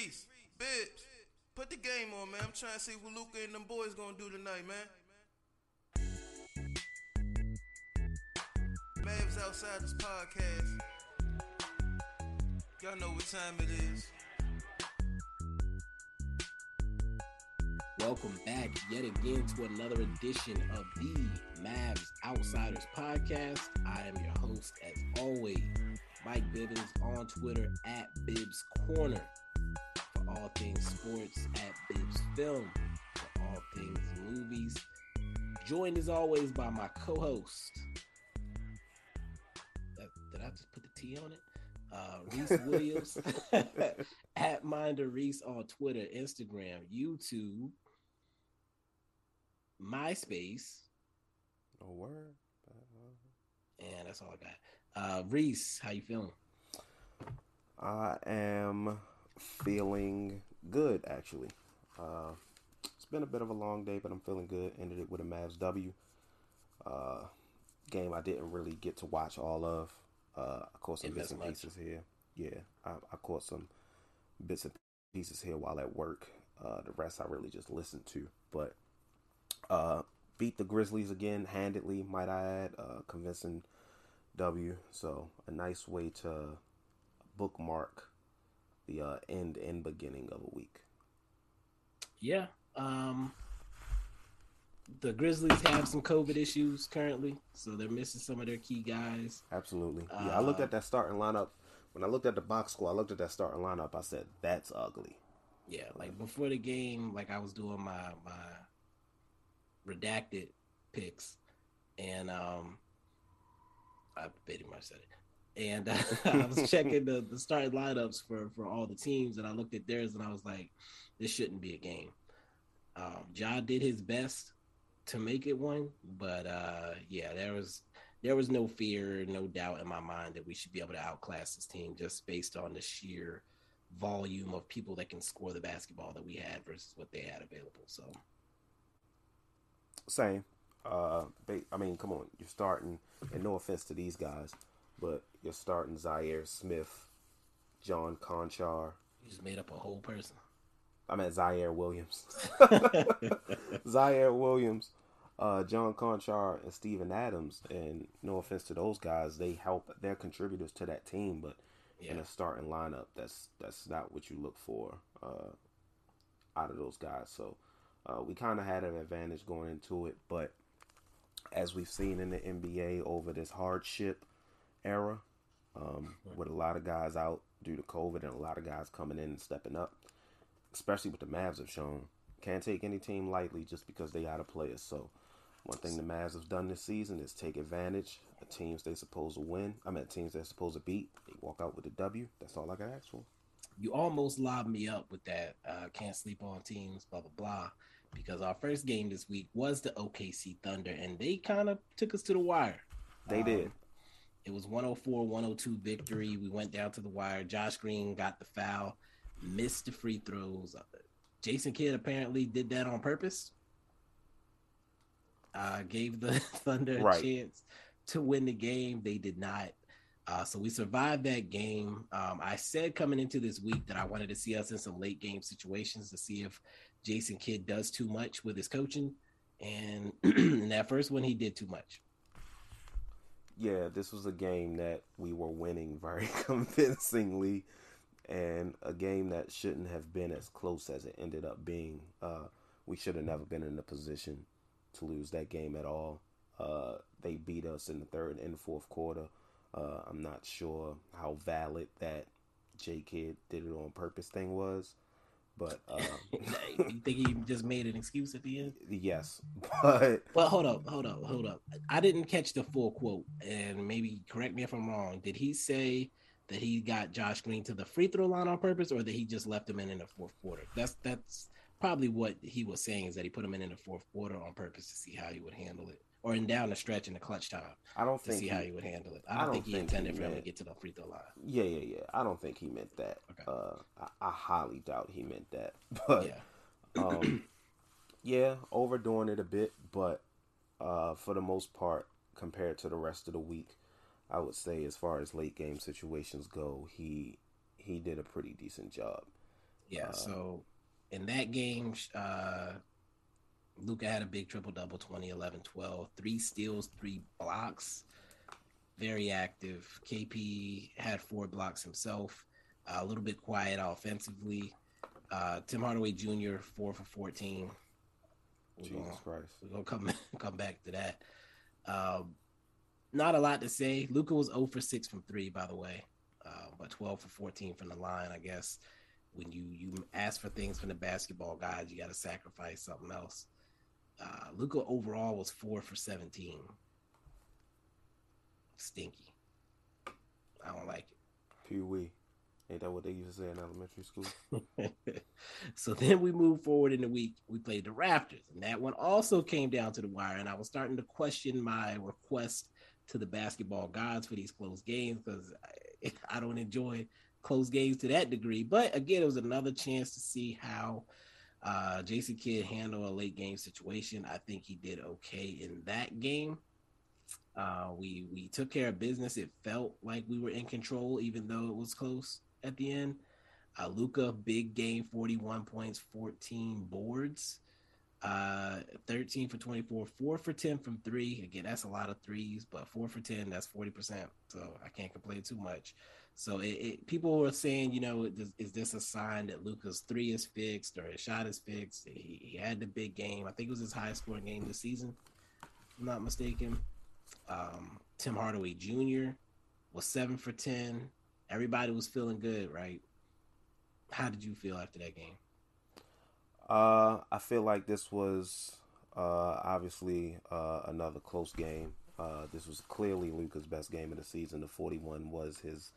Reese, Bibbs, put the game on, man. I'm trying to see what Luka and them boys gonna do tonight, man. Mavs Outsiders podcast. Y'all know what time it is. Welcome back yet again to another edition of the Mavs Outsiders podcast. I am your host, as always, Mike Bibbins on Twitter at Bibbs Corner all things sports, at Bibbs Film for all things movies. Joined as always by my co-host. Did I just put the T on it? Uh, Reese Williams at Minder Reese on Twitter, Instagram, YouTube, MySpace. No word. And that's all I got. Uh, Reese, how you feeling? I am feeling good, actually. Uh, it's been a bit of a long day, but I'm feeling good. Ended it with a Mavs W. Uh, game I didn't really get to watch all of. Uh, I caught some bits and pieces here. Yeah, I, I, caught some bits and pieces here while at work. Uh, the rest I really just listened to. But uh, beat the Grizzlies again handedly, might I add. Uh, convincing W. So a nice way to bookmark the uh, end and beginning of a week. Yeah. Um, the Grizzlies have some COVID issues currently, so they're missing some of their key guys. Absolutely. Yeah, I looked at that starting lineup. When I looked at the box score, I looked at that starting lineup. I said, "That's ugly." Yeah, like before the game, like I was doing my my redacted picks, and um, I pretty much said it. And uh, I was checking the, the starting lineups for for all the teams, and I looked at theirs, and I was like, "This shouldn't be a game." Um, Ja did his best to make it one, but uh, yeah, there was there was no fear, no doubt in my mind that we should be able to outclass this team just based on the sheer volume of people that can score the basketball that we had versus what they had available. So same. Uh, I mean, come on, you're starting, and no offense to these guys, but you're starting Zaire Smith, John Konchar. You just made up a whole person. I meant Ziaire Williams. Ziaire Williams, uh, John Konchar, and Steven Adams. And no offense to those guys, they help. They're contributors to that team, but yeah. in a starting lineup, that's that's not what you look for uh, out of those guys. So uh, we kind of had an advantage going into it, but as we've seen in the NBA over this hardship era, um, with a lot of guys out due to COVID and a lot of guys coming in and stepping up, especially what the Mavs have shown. Can't take any team lightly just because they out of players. So one thing the Mavs have done this season is take advantage of teams they're supposed to win. I mean teams they're supposed to beat. They walk out with a W. That's all I can ask for. You almost lobbed me up with that. Uh, can't sleep on teams. Blah blah blah. Because our first game this week was the OKC Thunder, and they kind of took us to the wire. They um, did. It was 104 102 victory. We went down to the wire. Josh Green got the foul missed the free throws. Jason Kidd apparently did that on purpose. Uh, gave the Thunder a right. chance to win the game. They did not. Uh, so we survived that game. Um, I said coming into this week that I wanted to see us in some late game situations to see if Jason Kidd does too much with his coaching. And in that first one, he did too much. Yeah, this was a game that we were winning very convincingly and a game that shouldn't have been as close as it ended up being. Uh, we should have never been in a position to lose that game at all. Uh, they beat us in the third and fourth quarter. Uh, I'm not sure how valid that J Kidd did it on purpose thing was, but um, you think he just made an excuse at the end? Yes, but well, hold up, hold up, hold up. I didn't catch the full quote, and maybe correct me if I'm wrong. Did he say that he got Josh Green to the free throw line on purpose, or that he just left him in in the fourth quarter. That's that's probably what he was saying is that he put him in in the fourth quarter on purpose to see how he would handle it, or in down the stretch in the clutch time. I don't to think see he, how he would handle it. I don't, I don't think he intended he for him to get to the free throw line. Yeah, yeah, yeah. I don't think he meant that. Okay. Uh, I, I, highly doubt he meant that. But yeah, um, yeah, overdoing it a bit, but uh, for the most part, compared to the rest of the week, I would say as far as late game situations go, he he did a pretty decent job. Yeah. Uh, so in that game, uh, Luka had a big triple double 20, 11, 12, three steals, three blocks. Very active. KP had four blocks himself. Uh, a little bit quiet offensively. Uh, Tim Hardaway Jr. four for 14. We're Jesus gonna, Christ. We're gonna come come back to that. Um, not a lot to say. Luka was 0 for 6 from three, by the way, uh, but 12 for 14 from the line. I guess when you you ask for things from the basketball guys, you got to sacrifice something else. Uh, Luka overall was four for 17. Stinky. I don't like it. Pee wee. Ain't that what they used to say in elementary school? so then we moved forward in the week. We played the Raptors, and that one also came down to the wire. And I was starting to question my request to the basketball gods for these close games because I, I don't enjoy close games to that degree. But again, it was another chance to see how uh, Jason Kidd handled a late game situation. I think he did okay in that game. Uh, we we took care of business. It felt like we were in control, even though it was close at the end. Uh, Luka, big game, 41 points, 14 boards, uh, 13 for 24, 4 for 10 from three. Again, that's a lot of threes, but 4 for 10, that's 40%. So I can't complain too much. So it, it, people were saying, you know, is, is, this a sign that Luka's three is fixed or his shot is fixed? He, he, had the big game. I think it was his highest scoring game this season, I'm not mistaken. Um, Tim Hardaway Jr. was seven for 10, everybody was feeling good, right? How did you feel after that game? Uh, I feel like this was uh, obviously uh, another close game. Uh, this was clearly Luka's best game of the season. The 41 was his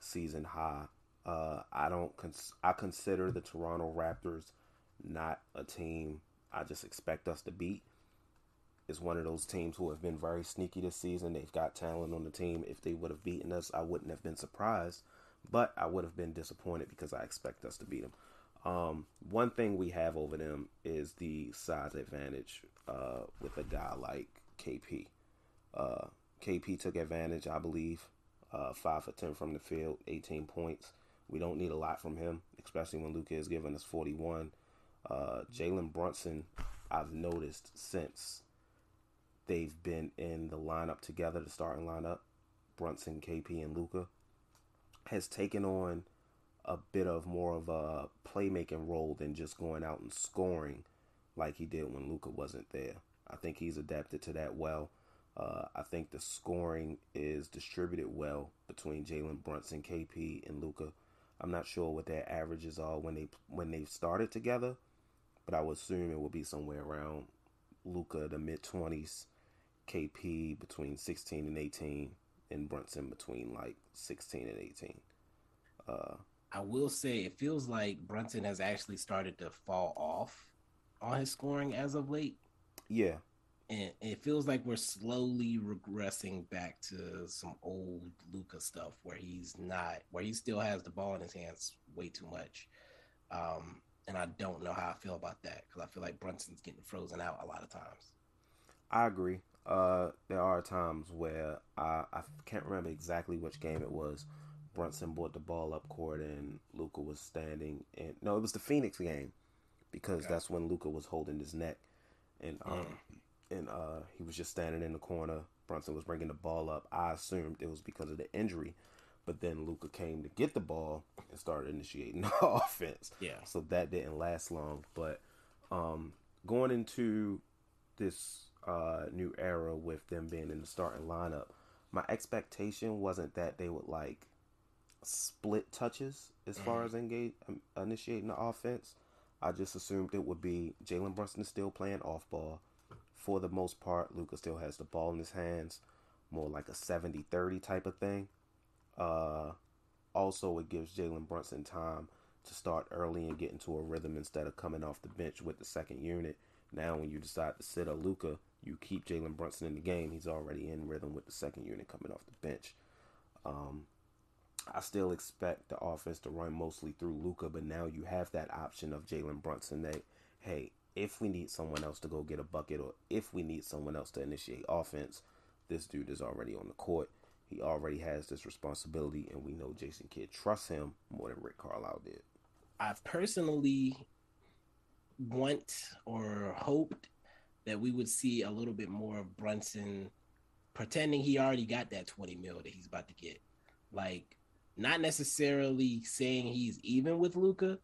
season high. Uh, I don't. Cons- I consider the Toronto Raptors not a team I just expect us to beat. It's one of those teams who have been very sneaky this season. They've got talent on the team. If they would have beaten us, I wouldn't have been surprised, but I would have been disappointed because I expect us to beat them. Um, one thing we have over them is the size advantage uh, with a guy like KP. Uh, KP took advantage, I believe. Uh, five for ten from the field, 18 points. We don't need a lot from him, especially when Luka is giving us 41. Uh, Jalen Brunson, I've noticed since they've been in the lineup together, the starting lineup, Brunson, KP, and Luka, has taken on a bit of more of a playmaking role than just going out and scoring like he did when Luka wasn't there. I think he's adapted to that well. Uh, I think the scoring is distributed well between Jalen Brunson, KP, and Luka. I'm not sure what their averages are when they when they've started together, but I would assume it would be somewhere around Luka the mid twenties, KP between 16 and 18, and Brunson between like 16 and 18. Uh, I will say it feels like Brunson has actually started to fall off on his scoring as of late. Yeah. And it feels like we're slowly regressing back to some old Luka stuff where he's not, where he still has the ball in his hands way too much. Um, and I don't know how I feel about that because I feel like Brunson's getting frozen out a lot of times. I agree. Uh, there are times where I, I can't remember exactly which game it was. Brunson brought the ball up court and Luka was standing. And no, it was the Phoenix game because okay. that's when Luka was holding his neck, and um, mm. And uh, he was just standing in the corner. Brunson was bringing the ball up. I assumed it was because of the injury, but then Luka came to get the ball and started initiating the offense. Yeah. So that didn't last long. But um, going into this uh, new era with them being in the starting lineup, my expectation wasn't that they would like split touches as far mm-hmm. as engage um, initiating the offense. I just assumed it would be Jalen Brunson is still playing off ball. For the most part, Luka still has the ball in his hands, more like a 70 30 type of thing. Uh, also, it gives Jalen Brunson time to start early and get into a rhythm instead of coming off the bench with the second unit. Now, when you decide to sit a Luka, you keep Jalen Brunson in the game. He's already in rhythm with the second unit coming off the bench. Um, I still expect the offense to run mostly through Luka, but now you have that option of Jalen Brunson that, hey, if we need someone else to go get a bucket or if we need someone else to initiate offense, this dude is already on the court. He already has this responsibility, and we know Jason Kidd trusts him more than Rick Carlisle did. I personally want or hoped that we would see a little bit more of Brunson pretending he already got that 20 mil that he's about to get. Like, not necessarily saying he's even with Luka,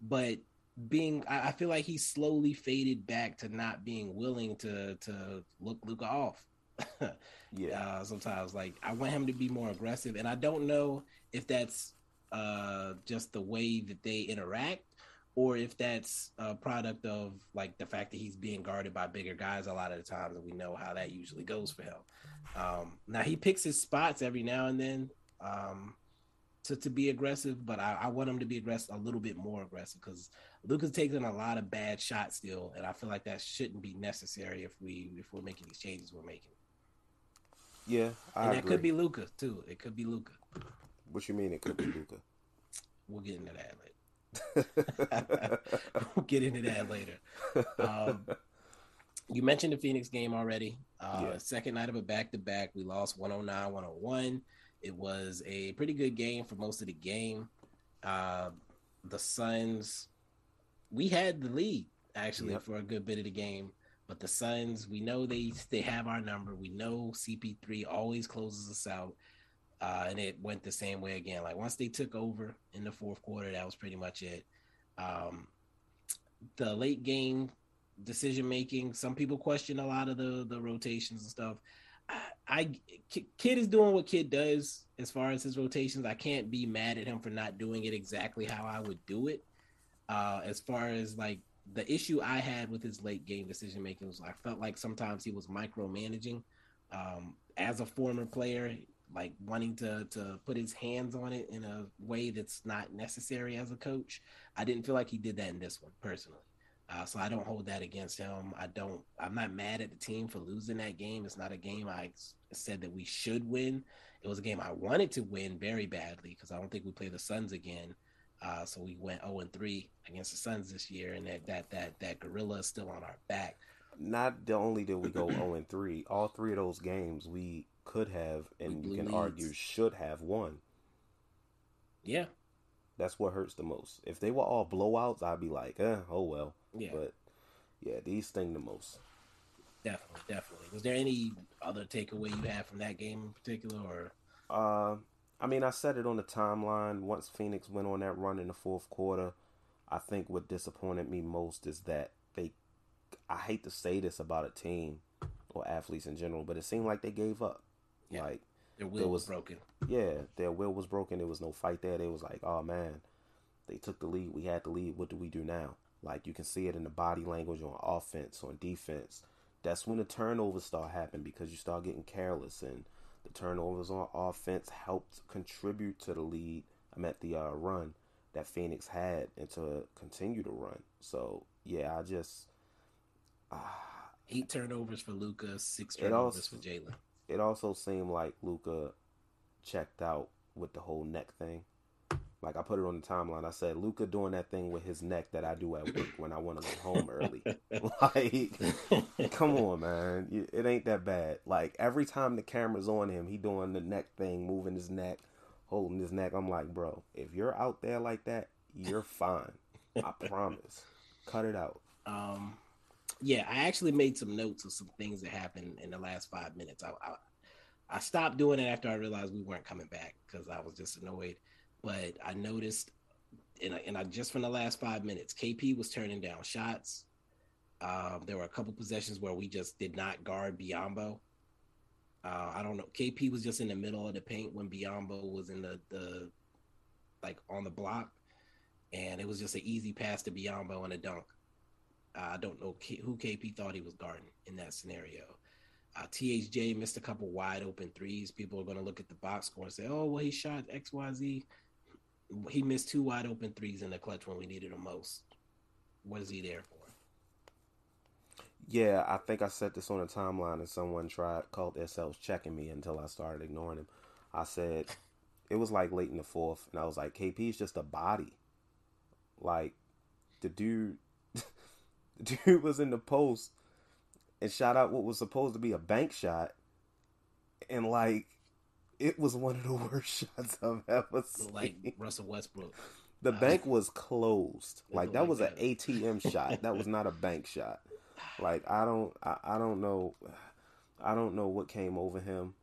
but being I, I feel like he slowly faded back to not being willing to to look Luka off. yeah. Uh, sometimes like I want him to be more aggressive, and I don't know if that's uh just the way that they interact or if that's a product of like the fact that he's being guarded by bigger guys a lot of the times, and we know how that usually goes for him. Um, now he picks his spots every now and then um, to to be aggressive, but I, I want him to be aggressive a little bit more aggressive because Luka's taking a lot of bad shots still, and I feel like that shouldn't be necessary if we if we're making these changes we're making. Yeah, I and that agree. could be Luka too. It could be Luka. What you mean? It could be Luka. We'll get into that later. we'll get into that later. Um, you mentioned the Phoenix game already. Uh, yeah. Second night of a back to back. We lost 109 101. It was a pretty good game for most of the game. Uh, the Suns, we had the lead actually yep. for a good bit of the game. But the Suns, we know they they have our number. We know CP3 always closes us out. Uh, and it went the same way again. Like once they took over in the fourth quarter, that was pretty much it. Um, the late game decision making, some people question a lot of the the rotations and stuff. I, Kidd is doing what Kidd does as far as his rotations. I can't be mad at him for not doing it exactly how I would do it. Uh, as far as like the issue I had with his late game decision making was I felt like sometimes he was micromanaging. Um, as a former player, like wanting to to put his hands on it in a way that's not necessary as a coach. I didn't feel like he did that in this one personally. Uh, so I don't hold that against him. I don't. I'm not mad at the team for losing that game. It's not a game I said that we should win. It was a game I wanted to win very badly because I don't think we play the Suns again. Uh, so we went 0 and 3 against the Suns this year, and that that that that gorilla is still on our back. Not only did we go 0 and 3, all three of those games we could have, and you can leads. argue should have won. Yeah, that's what hurts the most. If they were all blowouts, I'd be like, eh, oh well. Yeah. But yeah, these sting the most. Definitely, definitely. Was there any other takeaway you had from that game in particular, or? Uh, I mean, I said it on the timeline. Once Phoenix went on that run in the fourth quarter, I think what disappointed me most is that they. I hate to say this about a team or athletes in general, but it seemed like they gave up. Yeah. Like their will was, was broken. Yeah, their will was broken. There was no fight there. They was like, oh man, they took the lead. We had the lead. What do we do now? Like you can see it in the body language on offense, on defense. That's when the turnovers start happening because you start getting careless, and the turnovers on offense helped contribute to the lead. I meant the uh, run that Phoenix had and to continue to run. So yeah, I just uh, eight turnovers for Luka, six turnovers also, for Jalen it also seemed like Luka checked out with the whole neck thing. Like I put it on the timeline. I said Luka doing that thing with his neck that I do at work when I want to go home early. like, come on, man, it ain't that bad. Like every time the camera's on him, he doing the neck thing, moving his neck, holding his neck. I'm like, bro, if you're out there like that, you're fine. I promise. Cut it out. Um, yeah, I actually made some notes of some things that happened in the last five minutes. I, I, I stopped doing it after I realized we weren't coming back because I was just annoyed. But I noticed, and I, and I just from the last five minutes, KP was turning down shots. Um, there were a couple possessions where we just did not guard Biyombo. Uh, I don't know. KP was just in the middle of the paint when Biyombo was in the the like on the block, and it was just an easy pass to Biyombo and a dunk. Uh, I don't know who KP thought he was guarding in that scenario. Uh, THJ missed a couple wide open threes. People are going to look at the box score and say, "Oh, well, he shot X, Y, Z." He missed two wide open threes in the clutch when we needed him most. What is he there for? Yeah, I think I said this on the timeline, and someone tried called themselves checking me until I started ignoring him. I said it was like late in the fourth, and I was like, KP is just a body." Like the dude the dude was in the post and shot out what was supposed to be a bank shot, and like it was one of the worst shots I've ever seen. Like Russell Westbrook. The uh, bank was closed. Like that was an ATM shot. That was not a bank shot. Like I don't, I, I don't know, I don't know what came over him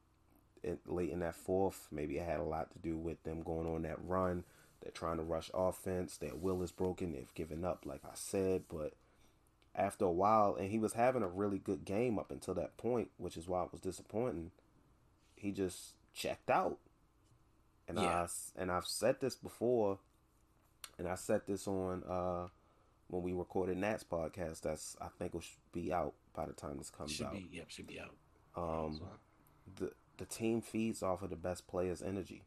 in, late in that fourth. Maybe it had a lot to do with them going on that run. They're trying to rush offense. Their will is broken. They've given up, like I said. But after a while, and he was having a really good game up until that point, which is why it was disappointing. He just checked out. And yeah. I and I've said this before, and I said this on uh, when we recorded Nat's podcast. That's I think it should be out by the time this comes should out. Be, yep, should be out. Um, the the team feeds off of the best player's energy.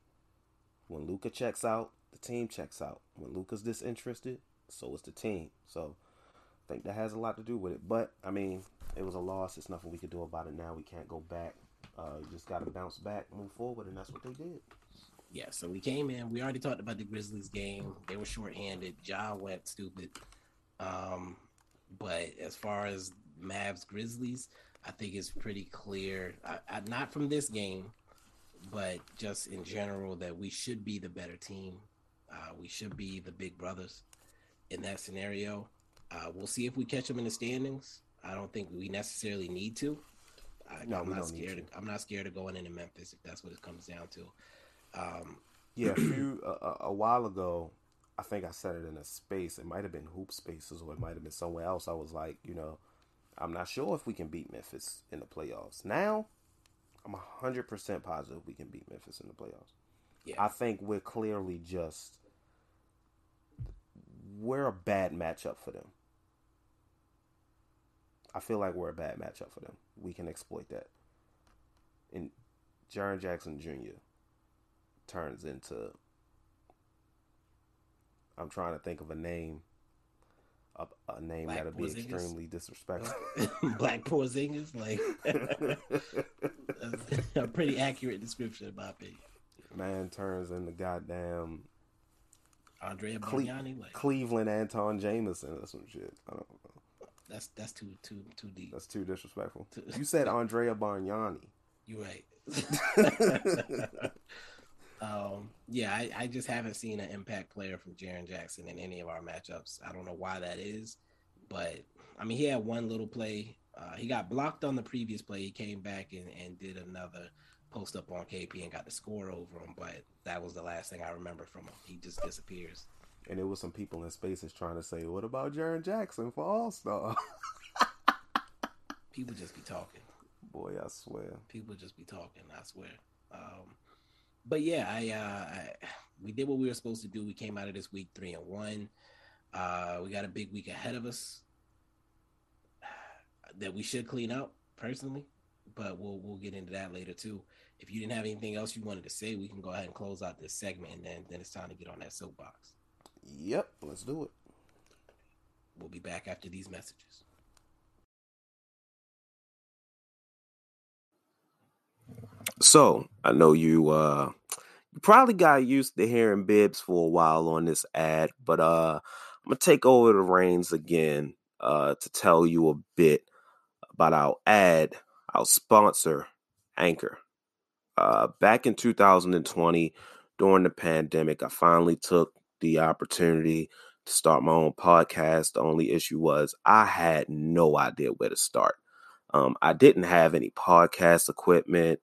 When Luka checks out, the team checks out. When Luka's disinterested, so is the team. So I think that has a lot to do with it. But I mean, it was a loss. It's nothing we could do about it now. We can't go back. Uh, you just got to bounce back, move forward, and that's what they did. Yeah, so we came in. We already talked about the Grizzlies game. They were shorthanded. Ja went stupid. Um, but as far as Mavs Grizzlies, I think it's pretty clear, I, I, not from this game, but just in general, that we should be the better team. Uh, we should be the big brothers in that scenario. Uh, we'll see if we catch them in the standings. I don't think we necessarily need to. I, no, I'm not scared. I'm not scared of going into Memphis if that's what it comes down to. Um, yeah, a few a, a, while ago, I think I said it in a space. It might have been Hoop Spaces, or it might have been somewhere else. I was like, you know, I'm not sure if we can beat Memphis in the playoffs. Now, I'm 100% positive we can beat Memphis in the playoffs. Yeah. I think we're clearly just we're a bad matchup for them. I feel like we're a bad matchup for them. We can exploit that. And Jaren Jackson Jr. turns into I'm trying to think of a name a, a name that'll be extremely disrespectful. Black Porzingis, like a pretty accurate description, in my opinion. Man turns into goddamn Andrea Bargnani, like Cleveland Antawn Jamison or some shit. I don't know. That's that's too too too deep. That's too disrespectful. you said Andrea Bargnani. You're right. Um, yeah, I, I, just haven't seen an impact player from Jaren Jackson in any of our matchups. I don't know why that is, but I mean, he had one little play. Uh, he got blocked on the previous play. He came back and, and did another post up on KP and got the score over him, but that was the last thing I remember from him. He just disappears. And there was some people in spaces trying to say, "What about Jaren Jackson for All Star?" people just be talking. Boy, I swear. People just be talking. I swear. Um, but yeah, I, uh, I, we did what we were supposed to do. We came out of this week three and one. Uh, we got a big week ahead of us that we should clean up personally, but we'll we'll get into that later too. If you didn't have anything else you wanted to say, we can go ahead and close out this segment, and then then it's time to get on that soapbox. Yep, let's do it. We'll be back after these messages. So I know you uh you probably got used to hearing bibs for a while on this ad, but uh I'm gonna take over the reins again uh to tell you a bit about our ad, our sponsor, Anchor. Uh back in 2020, during the pandemic, I finally took the opportunity to start my own podcast. The only issue was I had no idea where to start. Um, I didn't have any podcast equipment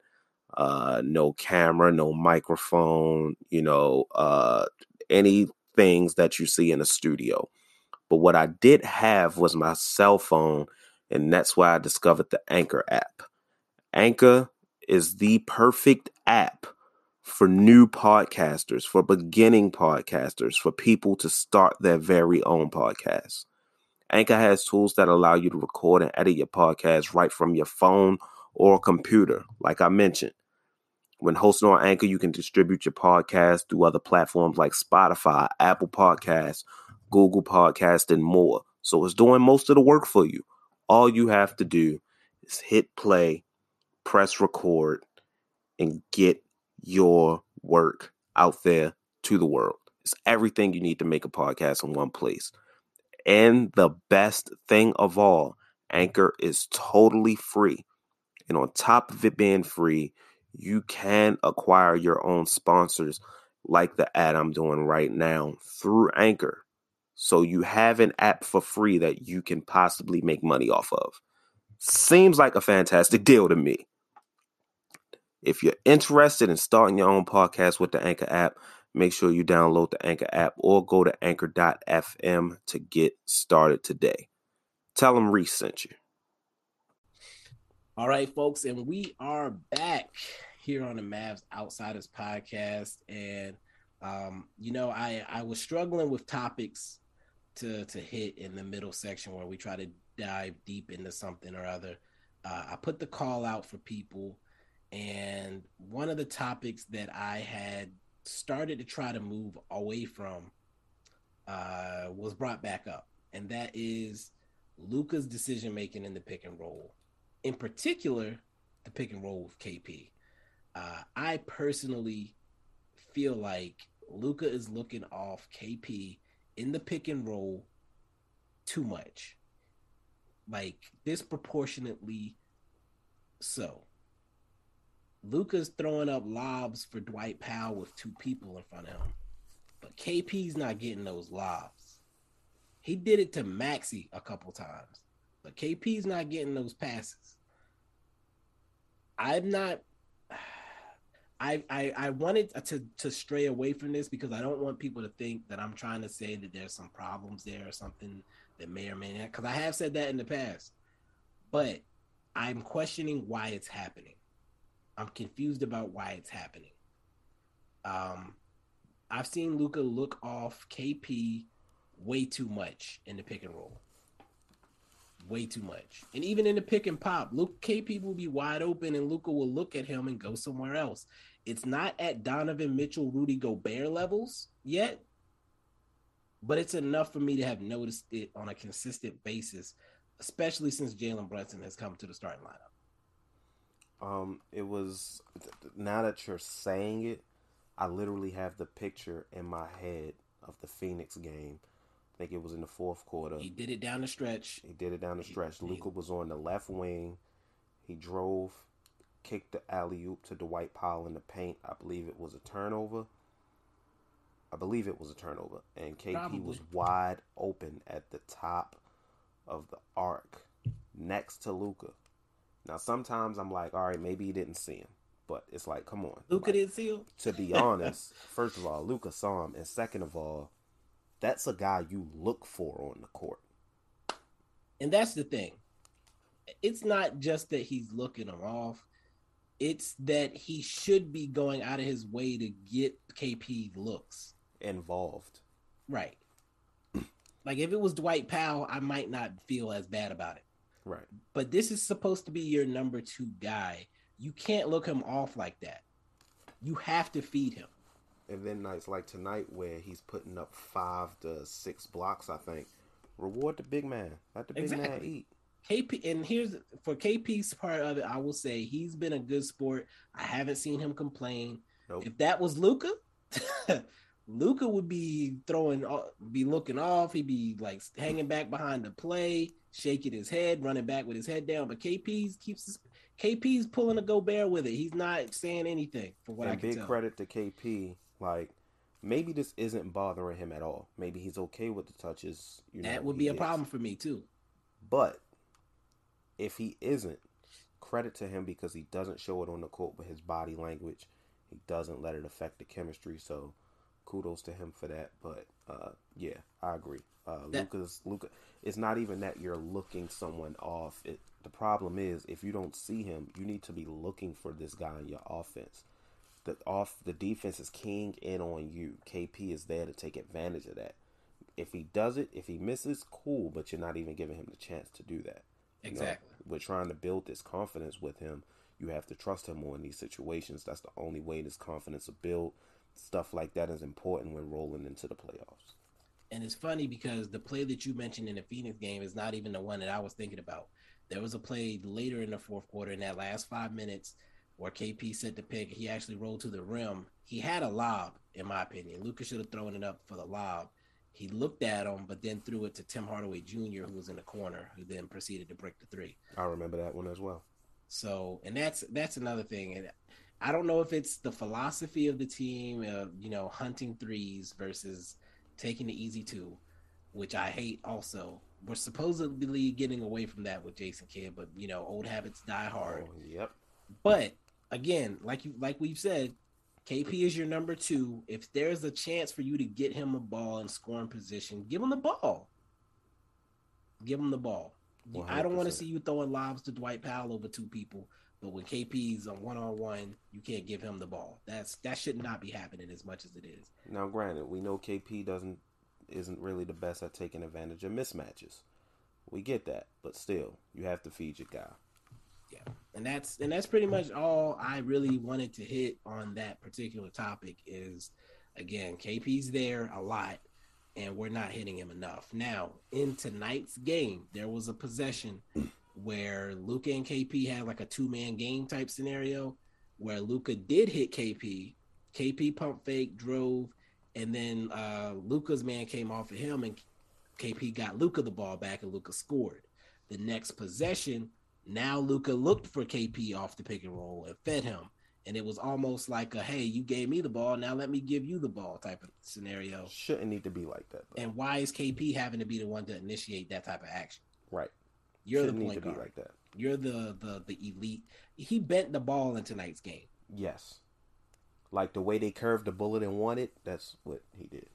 uh, no camera, no microphone, you know, uh, any things that you see in a studio. But what I did have was my cell phone, and that's why I discovered the Anchor app. Anchor is the perfect app for new podcasters, for beginning podcasters, for people to start their very own podcast. Anchor has tools that allow you to record and edit your podcast right from your phone or computer, like I mentioned. When hosting on Anchor, you can distribute your podcast through other platforms like Spotify, Apple Podcasts, Google Podcast, and more. So it's doing most of the work for you. All you have to do is hit play, press record, and get your work out there to the world. It's everything you need to make a podcast in one place. And the best thing of all, Anchor is totally free. And on top of it being free, you can acquire your own sponsors like the ad I'm doing right now through Anchor. So you have an app for free that you can possibly make money off of. Seems like a fantastic deal to me. If you're interested in starting your own podcast with the Anchor app, make sure you download the Anchor app or go to anchor.fm to get started today. Tell them Reese sent you. All right, folks, and we are back here on the Mavs Outsiders podcast. And um, you know, I I was struggling with topics to to hit in the middle section where we try to dive deep into something or other. Uh, I put the call out for people, and one of the topics that I had started to try to move away from uh, was brought back up, and that is Luka's decision making in the pick and roll, in particular, the pick and roll with KP. Uh, I personally feel like Luka is looking off KP in the pick and roll too much, like disproportionately so. Luka's throwing up lobs for Dwight Powell with two people in front of him, but KP's not getting those lobs. He did it to Maxi a couple times, but KP's not getting those passes. I'm not. I, I, I wanted to to stray away from this because I don't want people to think that I'm trying to say that there's some problems there or something that may or may not. Because I have said that in the past, but I'm questioning why it's happening. I'm confused about why it's happening. Um, I've seen Luka look off KP way too much in the pick and roll. Way too much. And even in the pick and pop, Luke KP will be wide open and Luka will look at him and go somewhere else. It's not at Donovan Mitchell, Rudy Gobert levels yet, but it's enough for me to have noticed it on a consistent basis, especially since Jalen Brunson has come to the starting lineup. Um, it was now that you're saying it, I literally have the picture in my head of the Phoenix game. I think it was in the fourth quarter. He did it down the stretch. He did it down the stretch. He, Luka was on the left wing. He drove, kicked the alley oop to Dwight Powell in the paint. I believe it was a turnover. I believe it was a turnover, and KP Probably. was wide open at the top of the arc next to Luka. Now sometimes I'm like, all right, maybe he didn't see him, but it's like, come on, Luka like, didn't see him. To be honest, first of all, Luka saw him, and second of all, that's a guy you look for on the court. And that's the thing. It's not just that he's looking him off. It's that he should be going out of his way to get KP looks involved. Right. like if it was Dwight Powell, I might not feel as bad about it. Right. But this is supposed to be your number two guy. You can't look him off like that. You have to feed him. And then nights like tonight where he's putting up five to six blocks, I think. Reward the big man. Let the big exactly. man eat. KP and here's for KP's part of it, I will say he's been a good sport. I haven't seen him complain. Nope. If that was Luka, Luka would be throwing, uh, be looking off. He'd be like hanging back behind the play, shaking his head, running back with his head down. But KP's keeps his, KP's pulling a Gobert with it. He's not saying anything for what and I can big tell. credit to KP. Like maybe this isn't bothering him at all. Maybe he's okay with the touches. You know, that would be a is. problem for me too. But if he isn't, credit to him because he doesn't show it on the court with his body language. He doesn't let it affect the chemistry. So kudos to him for that. But uh, yeah, I agree. Uh, Luka's Luka. It's not even that you're looking someone off. It, the problem is if you don't see him, you need to be looking for this guy in your offense. The off the defense is king in on you. KP is there to take advantage of that. If he does it, if he misses, cool. But you're not even giving him the chance to do that. Exactly. You know, we're trying to build this confidence with him. You have to trust him more in these situations. That's the only way this confidence will build stuff like that is important when rolling into the playoffs. And it's funny because the play that you mentioned in the Phoenix game is not even the one that I was thinking about. There was a play later in the fourth quarter in that last five minutes where KP set the pick. He actually rolled to the rim. He had a lob, in my opinion. Lucas should have thrown it up for the lob. He looked at him, but then threw it to Tim Hardaway Jr., who was in the corner, who then proceeded to break the three. I remember that one as well. So, and that's that's another thing. And I don't know if it's the philosophy of the team of you know hunting threes versus taking the easy two, which I hate. Also, we're supposedly getting away from that with Jason Kidd, but you know old habits die hard. Oh, yep. But again, like you like we've said, KP is your number two. If there's a chance for you to get him a ball in scoring position, give him the ball. Give him the ball. 100%. I don't want to see you throwing lobs to Dwight Powell over two people. But when KP's on one on one, you can't give him the ball. That's that should not be happening as much as it is. Now, granted, we know KP doesn't isn't really the best at taking advantage of mismatches. We get that, but still, you have to feed your guy. Yeah, and that's and that's pretty much all I really wanted to hit on that particular topic. Is again, KP's there a lot, and we're not hitting him enough. Now, in tonight's game, there was a possession where Luka and KP had like a two man game type scenario where Luka did hit KP. KP pump fake, drove, and then uh Luka's man came off of him and KP got Luka the ball back and Luka scored. The next possession, now Luka looked for KP off the pick and roll and fed him. And it was almost like a hey, you gave me the ball, now let me give you the ball type of scenario. Shouldn't need to be like that. Though. And why is KP having to be the one to initiate that type of action? Right. You're Shouldn't the point guard. like that. You're the the the elite. He bent the ball in tonight's game. Yes. Like the way they curved the bullet and won it, that's what he did.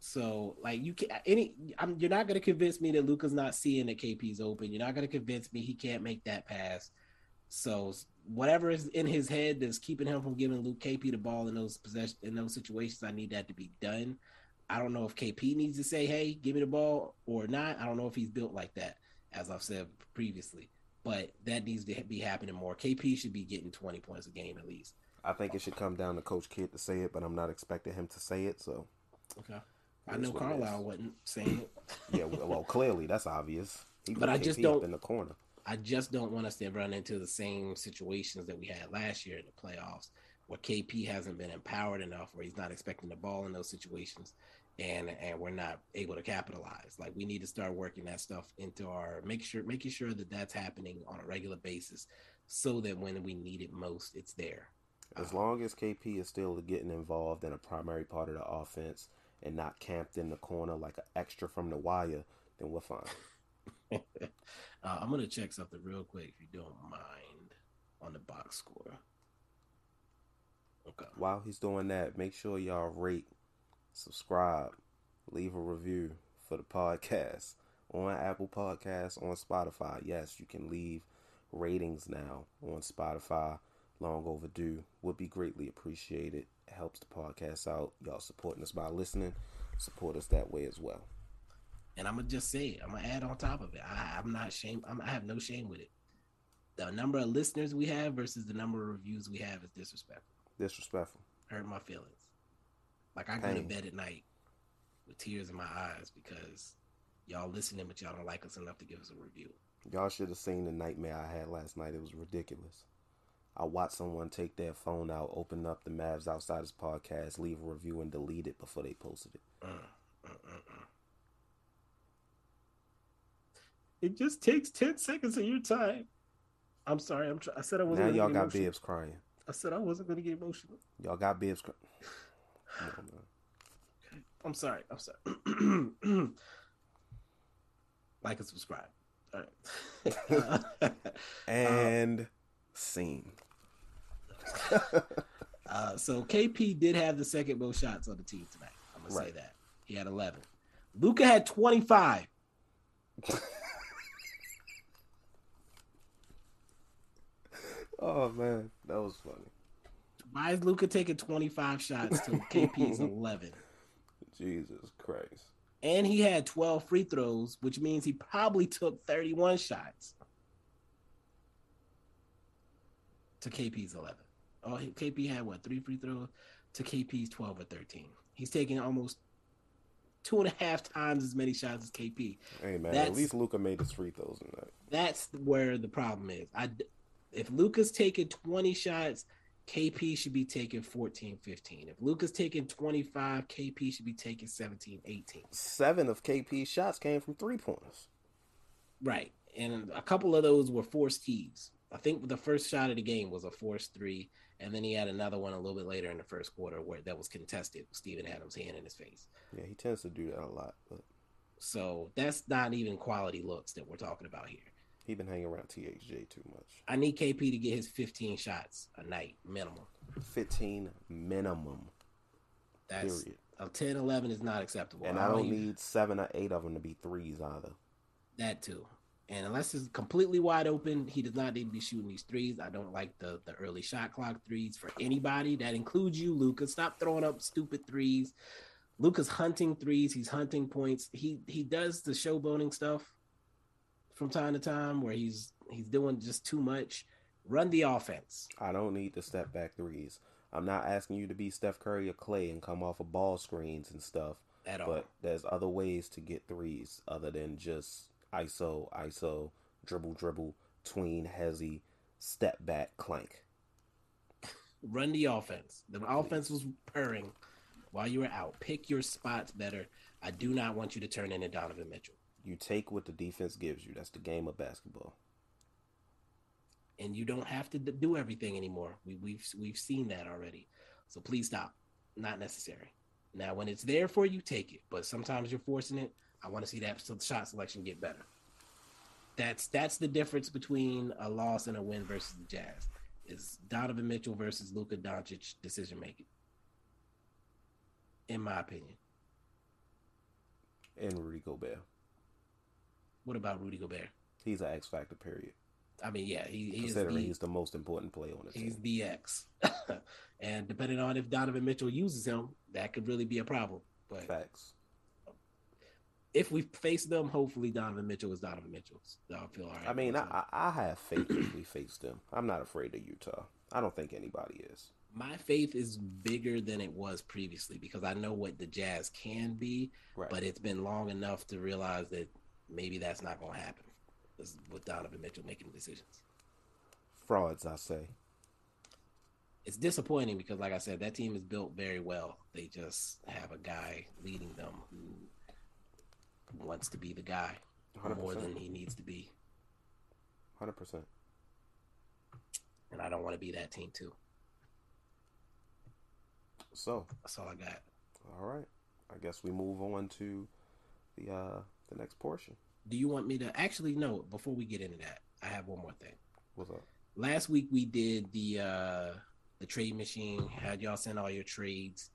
So like you can any I'm you're not gonna convince me that Luka's not seeing that KP's open. You're not gonna convince me he can't make that pass. So whatever is in his head that's keeping him from giving Luke KP the ball in those possession in those situations, I need that to be done. I don't know if KP needs to say, "Hey, give me the ball" or not. I don't know if he's built like that as I've said previously. But that needs to be happening more. KP should be getting 20 points a game at least. I think it should come down to Coach Kidd to say it, but I'm not expecting him to say it. So, okay, I know Carlisle wasn't saying it. yeah, well, clearly that's obvious. He but I just don't in the corner. I just don't want us to run into the same situations that we had last year in the playoffs, where KP hasn't been empowered enough, where he's not expecting the ball in those situations, and and we're not able to capitalize. Like we need to start working that stuff into our make sure making sure that that's happening on a regular basis, so that when we need it most, it's there. As long as KP is still getting involved in a primary part of the offense and not camped in the corner like an extra from the wire, then we're fine. uh, I'm gonna check something real quick if you don't mind on the box score. Okay. While he's doing that, make sure y'all rate subscribe, leave a review for the podcast on Apple Podcasts, on Spotify. Yes, you can leave ratings now on Spotify. Long overdue. Would be greatly appreciated. It helps the podcast out. Y'all supporting us by listening. Support us that way as well. And I'm gonna just say, I'm gonna add on top of it. I, am not shame. I'm, I have no shame with it. The number of listeners we have versus the number of reviews we have is disrespectful. Disrespectful. Hurt my feelings. Like I go to bed at night with tears in my eyes because y'all listening, but y'all don't like us enough to give us a review. Y'all should have seen the nightmare I had last night. It was ridiculous. I watched someone take their phone out, open up the Mavs Outsiders podcast, leave a review, and delete it before they posted it. Uh, uh, uh, it just takes ten seconds of your time. I'm sorry. I'm. Tr- I said I wasn't. Going to get emotional. Now y'all got emotional. Bibbs crying. I said I wasn't going to get emotional. Y'all got Bibbs crying. I'm sorry. I'm sorry. like and subscribe. All right. and um, scene. uh, so KP did have the second most shots on the team tonight. I'm gonna right. say that he had 11. Luka had 25. oh man, that was funny. Why is Luka taking 25 shots to KP's 11? Jesus Christ. And he had 12 free throws, which means he probably took 31 shots to KP's 11. Oh, KP had what, three free throws to KP's 12 or 13. He's taking almost two and a half times as many shots as KP. Hey man, that's, at least Luka made his free throws in that. That's where the problem is. I if Luka's taking 20 shots, KP should be taking 14, 15. If Luka's taking 25, KP should be taking 17, 18. Seven of KP's shots came from three pointers. Right. And a couple of those were forced tees. I think the first shot of the game was a forced three, and then he had another one a little bit later in the first quarter where that was contested. Steven Adams' hand in his face. Yeah, he tends to do that a lot. But so that's not even quality looks that we're talking about here. He been hanging around THJ too much. I need KP to get his 15 shots a night minimum. 15 minimum. That's period. A 10, 11 is not acceptable. And I, I don't need seven or eight of them to be threes either. That too. And unless it's completely wide open, he does not need to be shooting these threes. I don't like the the early shot clock threes for anybody. That includes you, Luka. Stop throwing up stupid threes. Luka's hunting threes. He's hunting points. He he does the showboating stuff from time to time where he's he's doing just too much. Run the offense. I don't need the step back threes. I'm not asking you to be Steph Curry or Klay and come off of ball screens and stuff. At all. But there's other ways to get threes other than just ISO, ISO, dribble, dribble, tween, hezzy, step back, clank. Run the offense. The offense was purring while you were out. Pick your spots better. I do not want you to turn into Donovan Mitchell. You take what the defense gives you. That's the game of basketball. And you don't have to do everything anymore. We, we've we've seen that already. So please stop. Not necessary. Now, when it's there for you, take it. But sometimes you're forcing it. I want to see that shot selection get better. That's that's the difference between a loss and a win versus the Jazz. Is Donovan Mitchell versus Luka Doncic decision making. In my opinion. And Rudy Gobert. What about Rudy Gobert? He's an X factor. Period. I mean, yeah, he, he considering the, he's the most important player on the team. He's the X, and depending on if Donovan Mitchell uses him, that could really be a problem. But facts if we face them, hopefully Donovan Mitchell is Donovan Mitchell. I'll feel all right. I mean, I, I have faith if we face them. I'm not afraid of Utah. I don't think anybody is. My faith is bigger than it was previously because I know what the Jazz can be, right. but it's been long enough to realize that maybe that's not going to happen with Donovan Mitchell making decisions. Frauds, I say. It's disappointing because, like I said, that team is built very well. They just have a guy leading them who wants to be the guy 100%. more than he needs to be. Hundred percent. And I don't want to be that team too. So that's all I got. All right. I guess we move on to the uh the next portion. Do you want me to actually no, before we get into that, I have one more thing. What's up? Last week we did the uh the trade machine, had y'all send all your trades.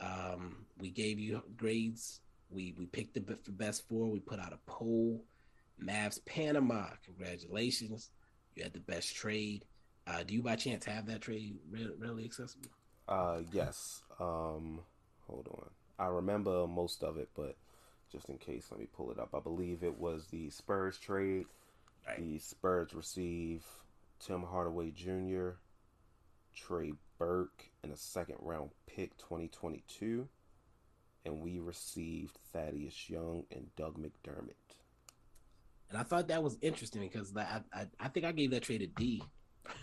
Um we gave you grades we we picked the best four. We put out a poll. Mavs Panama. Congratulations. You had the best trade. Uh, do you by chance have that trade really accessible? Uh, yes. Um, hold on. I remember most of it, but just in case, let me pull it up. I believe it was the Spurs trade. Right. The Spurs receive Tim Hardaway Jr., Trey Burke, and a second round pick 2022 and we received Thaddeus Young and Doug McDermott. And I thought that was interesting because I, I, I think I gave that trade a D.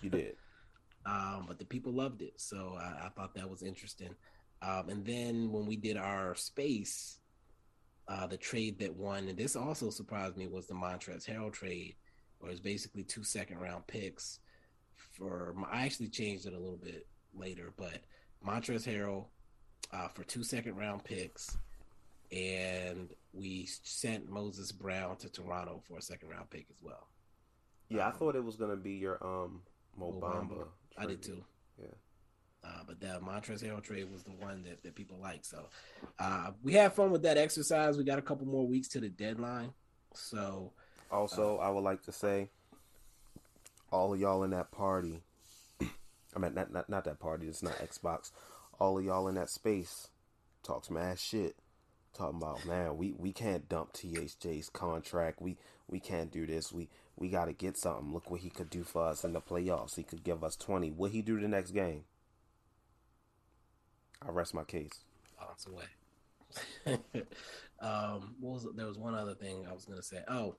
You did. um, but the people loved it, so I, I thought that was interesting. Um, and then when we did our space, uh, the trade that won, and this also surprised me, was the Montrezl Harrell trade, where it's basically two second round picks. For I actually changed it a little bit later, but Montrezl Harrell uh, for two second round picks, and we sent Moses Brown to Toronto for a second round pick as well. Yeah, um, I thought it was gonna be your um Mo Bamba. I did too. Yeah. Uh, but that Montrezl Harrell trade was the one that, that people like. So uh, we had fun with that exercise. We got a couple more weeks to the deadline. So also, uh, I would like to say, all of y'all in that party. I mean, not not not that party. It's not Xbox all of y'all in that space talks mad shit. Talking about man, we, we can't dump THJ's contract. We we can't do this. We we got to get something. Look what he could do for us in the playoffs. He could give us twenty. What he do the next game? I rest my case. Bounce away. um, what was there was one other thing I was gonna say. Oh,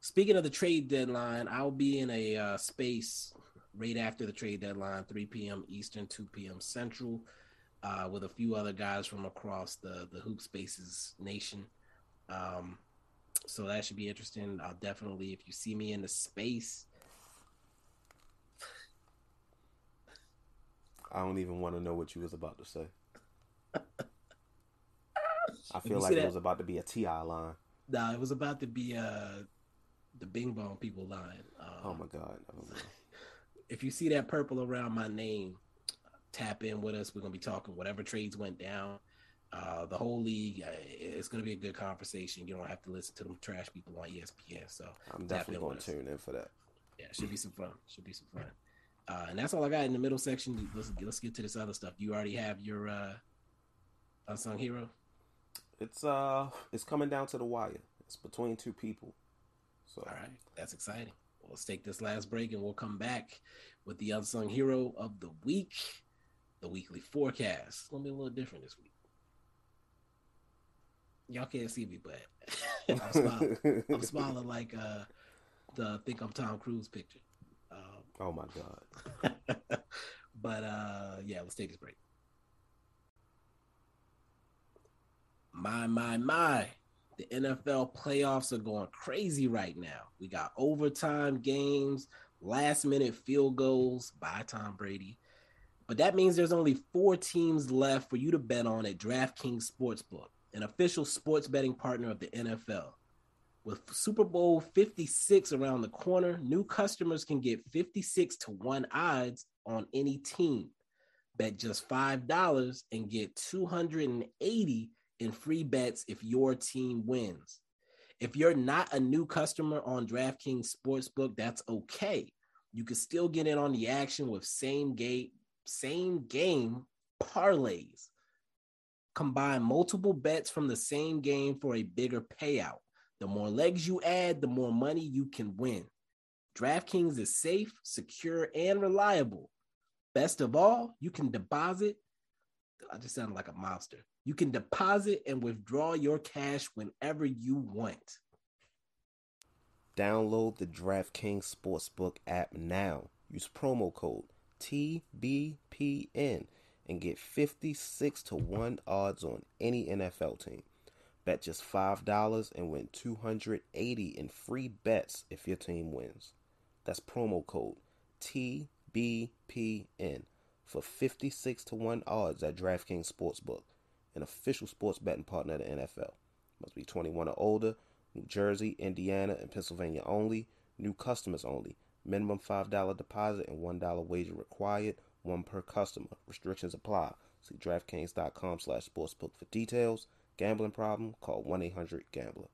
speaking of the trade deadline, I'll be in a uh, space right after the trade deadline, 3 p.m. Eastern, 2 p.m. Central uh, with a few other guys from across the the Hoop Spaces nation. Um, so that should be interesting. I'll definitely, if you see me in the space, I don't even want to know what you was about to say. I feel like it was about to be a Ti line. Nah, it was about to be uh the Bing Bong people line. Uh, oh my god! if you see that purple around my name, tap in with us. We're gonna be talking whatever trades went down. Uh, the whole league, uh, it's gonna be a good conversation. You don't have to listen to them trash people on ESPN. So I'm definitely gonna tune in for that. Yeah, it should be some fun. Should be some fun. Uh, and that's all I got in the middle section. Let's let's get to this other stuff. You already have your uh, unsung hero. It's uh, it's coming down to the wire. It's between two people. So all right, that's exciting. Well, let's take this last break, and we'll come back with the unsung hero of the week, the weekly forecast. It's gonna be a little different this week. Y'all can't see me, but I'm smiling. I'm smiling like uh, the "Think I'm Tom Cruise" picture. Um, oh my god! but uh, yeah, let's take this break. My my my! The NFL playoffs are going crazy right now. We got overtime games, last minute field goals by Tom Brady. But that means there's only four teams left for you to bet on at DraftKings Sportsbook, an official sports betting partner of the NFL. With Super Bowl 56 around the corner, new customers can get 56 to 1 odds on any team. Bet just $5 and get 280 in free bets if your team wins. If you're not a new customer on DraftKings Sportsbook, that's okay. You can still get in on the action with same game, same game parlays. Combine multiple bets from the same game for a bigger payout. The more legs you add, the more money you can win. DraftKings is safe, secure, and reliable. Best of all, you can deposit. I just sounded like a mobster. You can deposit and withdraw your cash whenever you want. Download the DraftKings Sportsbook app now. Use promo code TBPN and get 56 to 1 odds on any NFL team. Bet just $5 and win 280 in free bets if your team wins. That's promo code TBPN for 56 to 1 odds at DraftKings Sportsbook an official sports betting partner of the NFL. Must be 21 or older. New Jersey, Indiana, and Pennsylvania only. New customers only. Minimum $5 deposit and $1 wager required. One per customer. Restrictions apply. See DraftKings.com slash sportsbook for details. Gambling problem? Call 1-800-GAMBLER.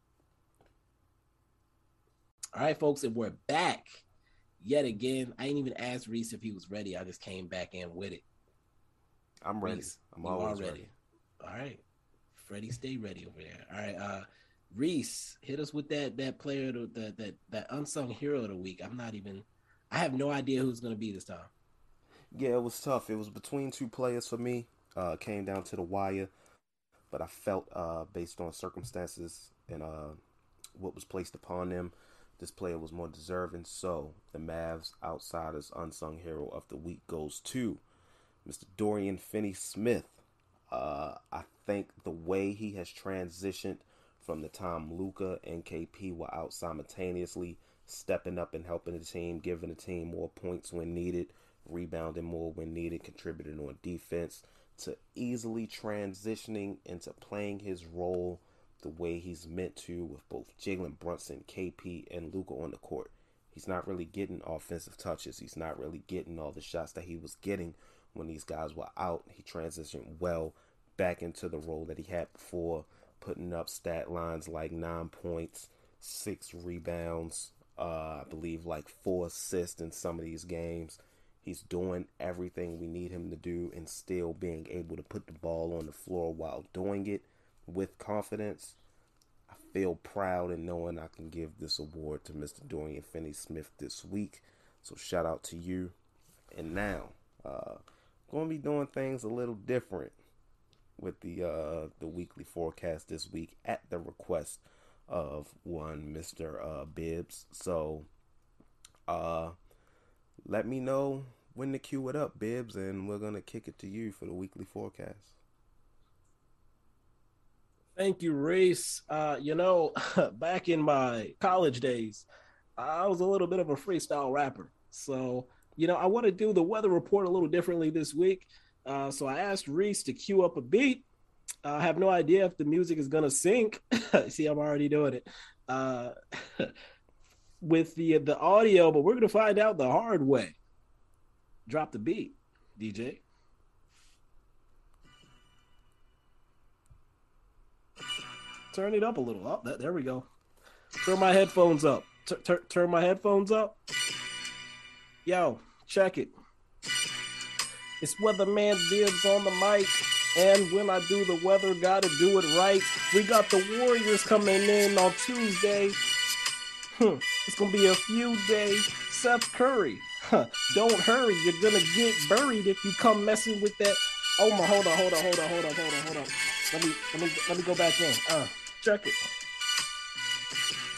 All right, folks, and we're back yet again. I didn't even ask Reese if he was ready. I just came back in with it. I'm ready. Reese, I'm always ready. ready. All right. Freddie, stay ready over there. All right. Uh Reese, hit us with that that player that that that unsung hero of the week. I'm not even I have no idea who's gonna be this time. Yeah, it was tough. It was between two players for me. Uh came down to the wire. But I felt uh based on circumstances and uh what was placed upon them, this player was more deserving. So the Mavs outsiders unsung hero of the week goes to Mr. Dorian Finney Smith. Uh, I think the way he has transitioned from the time Luka and KP were out simultaneously, stepping up and helping the team, giving the team more points when needed, rebounding more when needed, contributing on defense, to easily transitioning into playing his role the way he's meant to with both Jalen Brunson, KP, and Luka on the court. He's not really getting offensive touches. He's not really getting all the shots that he was getting when these guys were out. He transitioned well back into the role that he had before, putting up stat lines like nine points, six rebounds, uh, I believe like four assists in some of these games. He's doing everything we need him to do and still being able to put the ball on the floor while doing it with confidence. I feel proud in knowing I can give this award to Mr. Dorian Finney Smith this week. So shout out to you. And now, uh, going to be doing things a little different with the uh, the weekly forecast this week at the request of one Mister uh, Bibbs. So, uh, let me know when to cue it up, Bibbs, and we're gonna kick it to you for the weekly forecast. Thank you, Reese. Uh, you know, back in my college days, I was a little bit of a freestyle rapper. So you know, I want to do the weather report a little differently this week. Uh, so I asked Reese to cue up a beat. I have no idea if the music is gonna sync. See, I'm already doing it uh, with the the audio, but we're gonna find out the hard way. Drop the beat, DJ. Turn it up a little. Oh, there we go. Turn my headphones up. Turn my headphones up. Yo, check it. It's Weatherman Bibbs on the mic. And when I do the weather, gotta do it right. We got the Warriors coming in on Tuesday. Huh, it's gonna be a few days. Seth Curry. Huh, don't hurry, you're gonna get buried if you come messing with that. Oh my, hold on, hold on, hold on, hold on, hold on, hold on. Let me, let me, let me go back in. Uh, check it.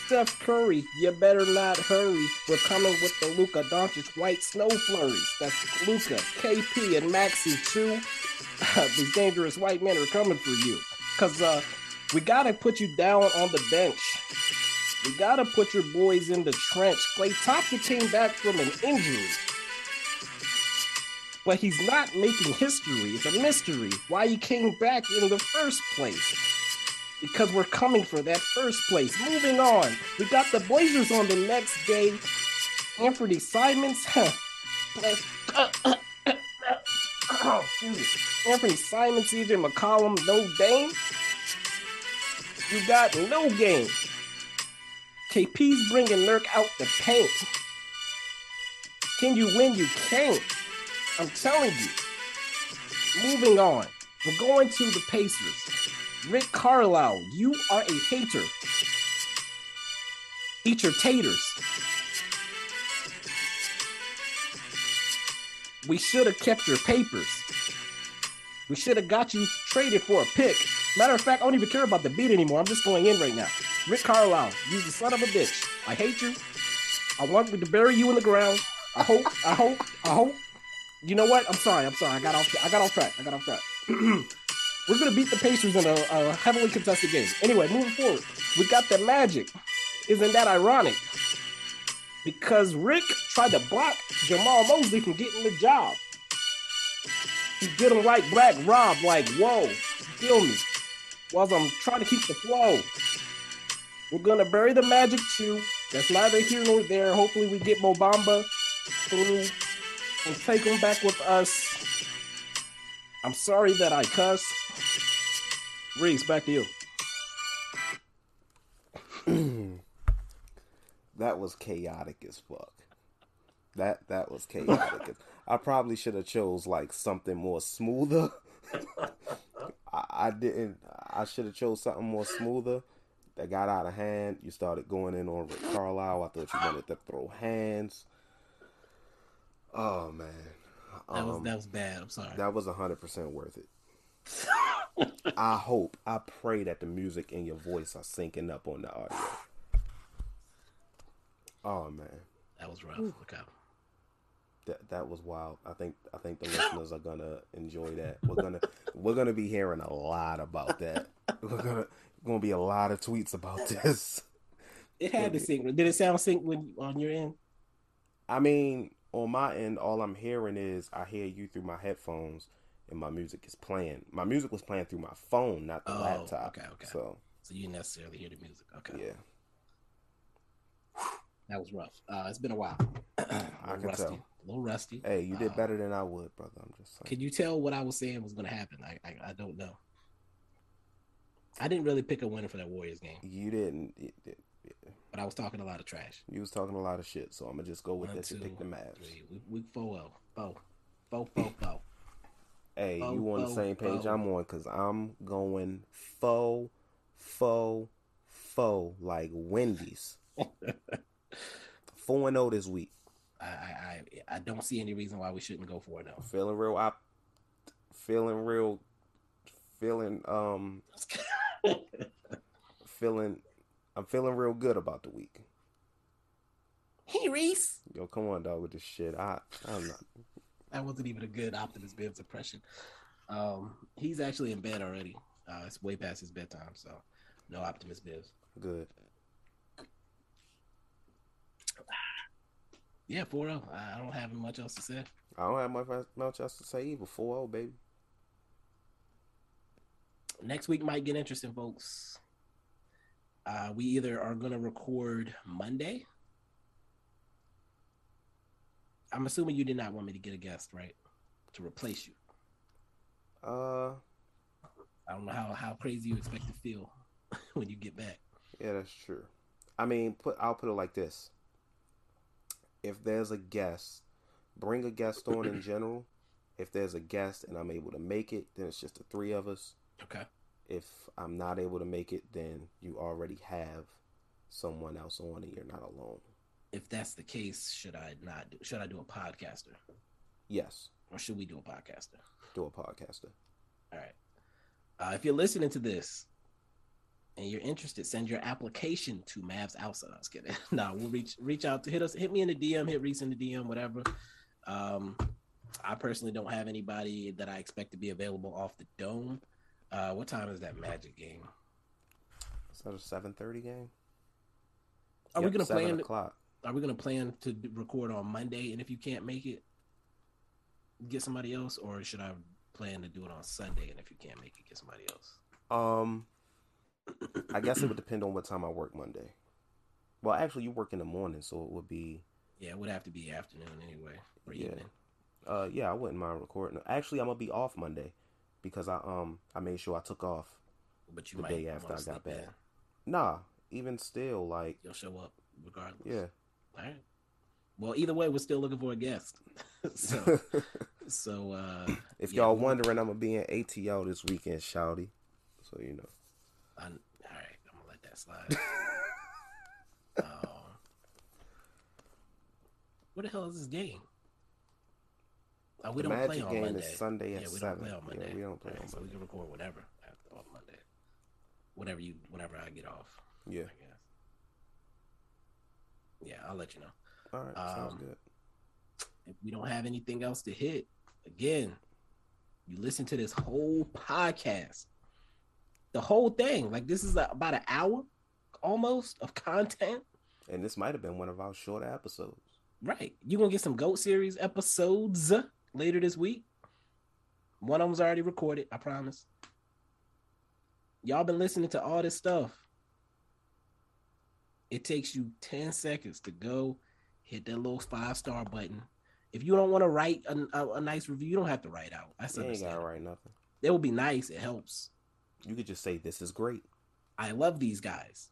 Steph Curry, you better not hurry. We're coming with the Luka Doncic white snow flurries. That's Luka, KP, and Maxi too. These dangerous white men are coming for you. Cause uh, we gotta put you down on the bench. We gotta put your boys in the trench. Klay Thompson came back from an injury. But he's not making history. It's a mystery why he came back in the first place because we're coming for that first place. Moving on, we got the Blazers on the next day. Anthony Simons, Anthony Simons, CJ McCollum, no game. You got no game. KP's bringing Nurk out the paint. Can you win? You can't. I'm telling you. Moving on. We're going to the Pacers. Rick Carlisle, you are a hater. Eat your taters. We should have kept your papers. We should have got you traded for a pick. Matter of fact, I don't even care about the beat anymore. I'm just going in right now. Rick Carlisle, you the son of a bitch. I hate you. I want to bury you in the ground. I hope, I hope, I hope. You know what? I'm sorry. I'm sorry. I got off. I got off track. I got off track. We're going to beat the Pacers in a, a, heavily contested game. Anyway, moving forward, we got the Magic. Isn't that ironic? Because Rick tried to block Jamahl Mosley from getting the job. He did him like Black Rob, like, whoa, feel me. While I'm trying to keep the flow. We're going to bury the Magic too. That's neither here nor there. Hopefully, we get Mo Bamba through and take him back with us. I'm sorry that I cussed. Reese, back to you. that was chaotic as fuck. That that was chaotic. I probably should have chose like something more smoother. I, I, didn't. I should have chose something more smoother. That got out of hand. You started going in on Rick Carlisle. I thought you wanted to throw hands. Oh man, that was um, that was bad. I'm sorry. That was hundred percent worth it. I hope, I pray that the music and your voice are syncing up on the audio. Oh man, that was rough. Look out. That that was wild. I think I think the listeners are gonna enjoy that. We're gonna we're gonna be hearing a lot about that. We're gonna gonna be a lot of tweets about this. It had to sync. Did it sound sync when on your end? I mean, on my end, all I'm hearing is I hear you through my headphones, and my music is playing. My music was playing through my phone, not the oh, laptop. Okay, okay. So, so you necessarily hear the music. Okay. Yeah. That was rough. Uh, it's been a while. I can rusty. tell. A little rusty. Hey, you did uh, better than I would, brother. I'm just saying. Can you tell what I was saying was going to happen? I, I, I don't know. I didn't really pick a winner for that Warriors game. You didn't. It, it, but I was talking a lot of trash. You was talking a lot of shit, so I'm gonna just go with One, this and pick the Mavs. Three. We, we four zero. Four. Four, four, four. Hey, oh, you on the same page I'm on because I'm going faux, faux, faux like Wendy's. Four and zero oh this week. I, I I don't see any reason why we shouldn't go for it though. Feeling real op, feeling real, feeling um, feeling. I'm feeling real good about the week. Hey Reese. Yo, come on, dog, with this shit. I I'm not that wasn't even a good Optimus Bibbs impression. Um, he's actually in bed already. Uh, it's way past his bedtime, so no Optimus Bibbs. Good. Yeah, 4-0. I don't have much else to say. I don't have much, much else to say either. 4-0, baby. Next week might get interesting, folks. Uh, we either are going to record Monday. I'm assuming you did not want me to get a guest, right? To replace you. Uh, I don't know how, how crazy you expect to feel when you get back. Yeah, that's true. I mean, put I'll put it like this: if there's a guest, bring a guest on in general. If there's a guest and I'm able to make it, then it's just the three of us. Okay. If I'm not able to make it, then you already have someone else on and you're not alone. If that's the case, should I not do should I do a podcaster? Yes. Or should we do a podcaster? Do a podcaster. All right. Uh, if you're listening to this and you're interested, send your application to Mavs Outside. I was kidding. no, we'll reach reach out to hit us, hit me in the DM, hit Reese in the DM, whatever. Um, I personally don't have anybody that I expect to be available off the dome. Uh, what time is that Magic game? Is that a seven thirty game? Are yep, we gonna plan? O'clock. Are we gonna plan to record on Monday? And if you can't make it, get somebody else, or should I plan to do it on Sunday? And if you can't make it, get somebody else. Um, I guess it would depend on what time I work Monday. Well, actually, you work in the morning, so it would be. Yeah, it would have to be afternoon anyway, or yeah. evening. Uh, yeah, I wouldn't mind recording. Actually, I'm gonna be off Monday because I um I made sure I took off. But you the day after I got back. Nah, even still, like you'll show up regardless. Yeah. All right. Well, either way, we're still looking for a guest. so, so uh, if yeah, y'all wondering, I'm gonna be in ATL this weekend, Shouty. So you know. I, all right, I'm gonna let that slide. um, what the hell is this game? Oh, we the don't play on game Monday. is Sunday at yeah, we seven. Don't play on Monday. Yeah, we don't play right, on so Monday. we can record whatever on Monday. Whatever you, whenever I get off. Yeah. Yeah, I'll let you know. All right, sounds Um, good. If we don't have anything else to hit, again, you listen to this whole podcast, the whole thing. Like this is a, about an hour, almost of content. And this might have been one of our shorter episodes. Right. You're gonna get some GOAT series episodes later this week. One of them's already recorded, I promise. Y'all been listening to all this stuff. It takes you 10 seconds to go hit that little five star button. If you don't want to write a, a, a, nice review, you don't have to write out. That's You ain't gotta write nothing. It will be nice. It helps. You could just say this is great. I love these guys.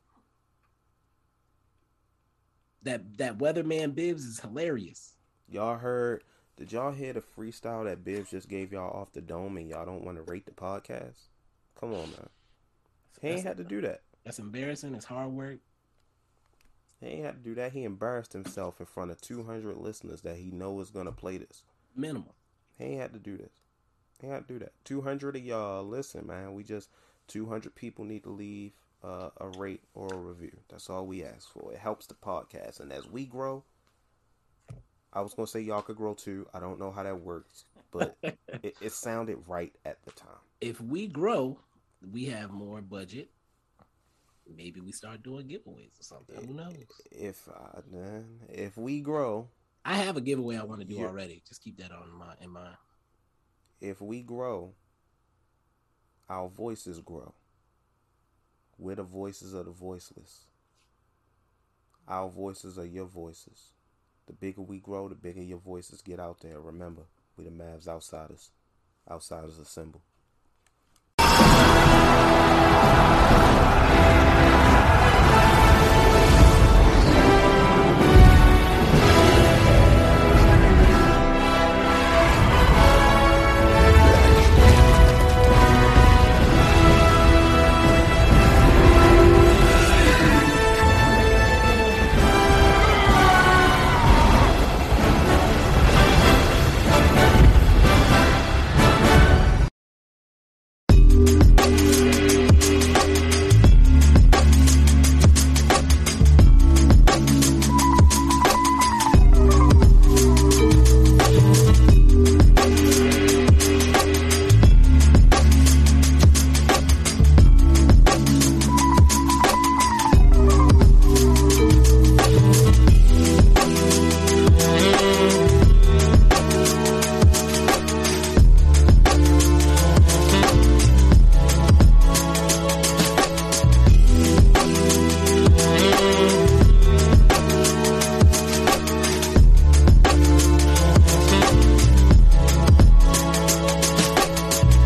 That that weatherman Bibbs is hilarious. Y'all heard? Did y'all hear the freestyle that Bibbs just gave y'all off the dome, and y'all don't want to rate the podcast? Come on, man. He ain't had to do that. That's embarrassing. It's hard work. He ain't had to do that. He embarrassed himself in front of 200 listeners that he know is gonna play this. Minimum. He ain't had to do this. He had to do that. 200 of y'all, listen, man. We just 200 people need to leave uh, a rate or a review. That's all we ask for. It helps the podcast, and as we grow, I was gonna say y'all could grow too. I don't know how that works, but it, it sounded right at the time. If we grow, we have more budget. Maybe we start doing giveaways or something. Who knows? If uh, if we grow, I have a giveaway I want to do already. Just keep that on my in mind. if we grow, our voices grow. We're the voices of the voiceless. Our voices are your voices. The bigger we grow, the bigger your voices get out there. Remember, we the Mavs outsiders. Outsiders assemble.